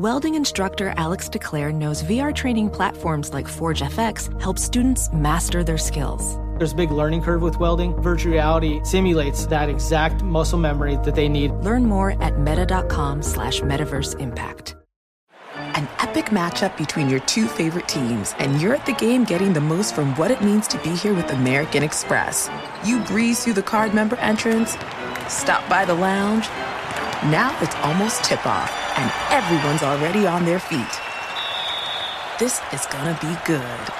Welding instructor Alex DeClaire knows VR training platforms like Forge FX help students master their skills. There's a big learning curve with welding. Virtual reality simulates that exact muscle memory that they need. Learn more at meta.com slash metaverse impact. An epic matchup between your two favorite teams, and you're at the game getting the most from what it means to be here with American Express. You breeze through the card member entrance, stop by the lounge. Now it's almost tip off, and everyone's already on their feet. This is gonna be good.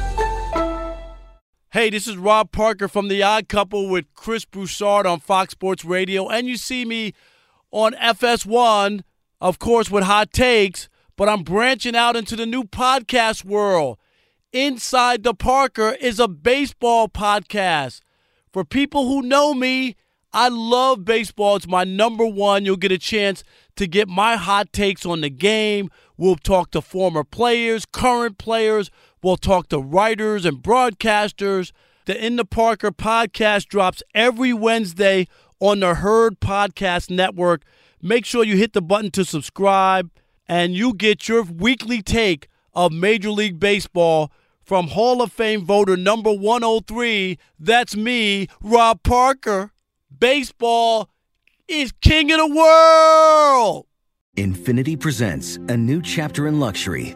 Hey, this is Rob Parker from The Odd Couple with Chris Broussard on Fox Sports Radio. And you see me on FS1, of course, with hot takes, but I'm branching out into the new podcast world. Inside the Parker is a baseball podcast. For people who know me, I love baseball. It's my number one. You'll get a chance to get my hot takes on the game. We'll talk to former players, current players. We'll talk to writers and broadcasters. The In the Parker podcast drops every Wednesday on the Herd Podcast Network. Make sure you hit the button to subscribe, and you get your weekly take of Major League Baseball from Hall of Fame voter number 103. That's me, Rob Parker. Baseball is king of the world. Infiniti presents a new chapter in luxury,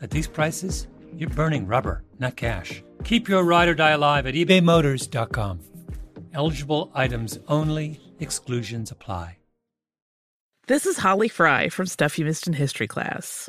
at these prices, you're burning rubber, not cash. Keep your ride or die alive at ebaymotors.com. Eligible items only, exclusions apply. This is Holly Fry from Stuff You Missed in History class.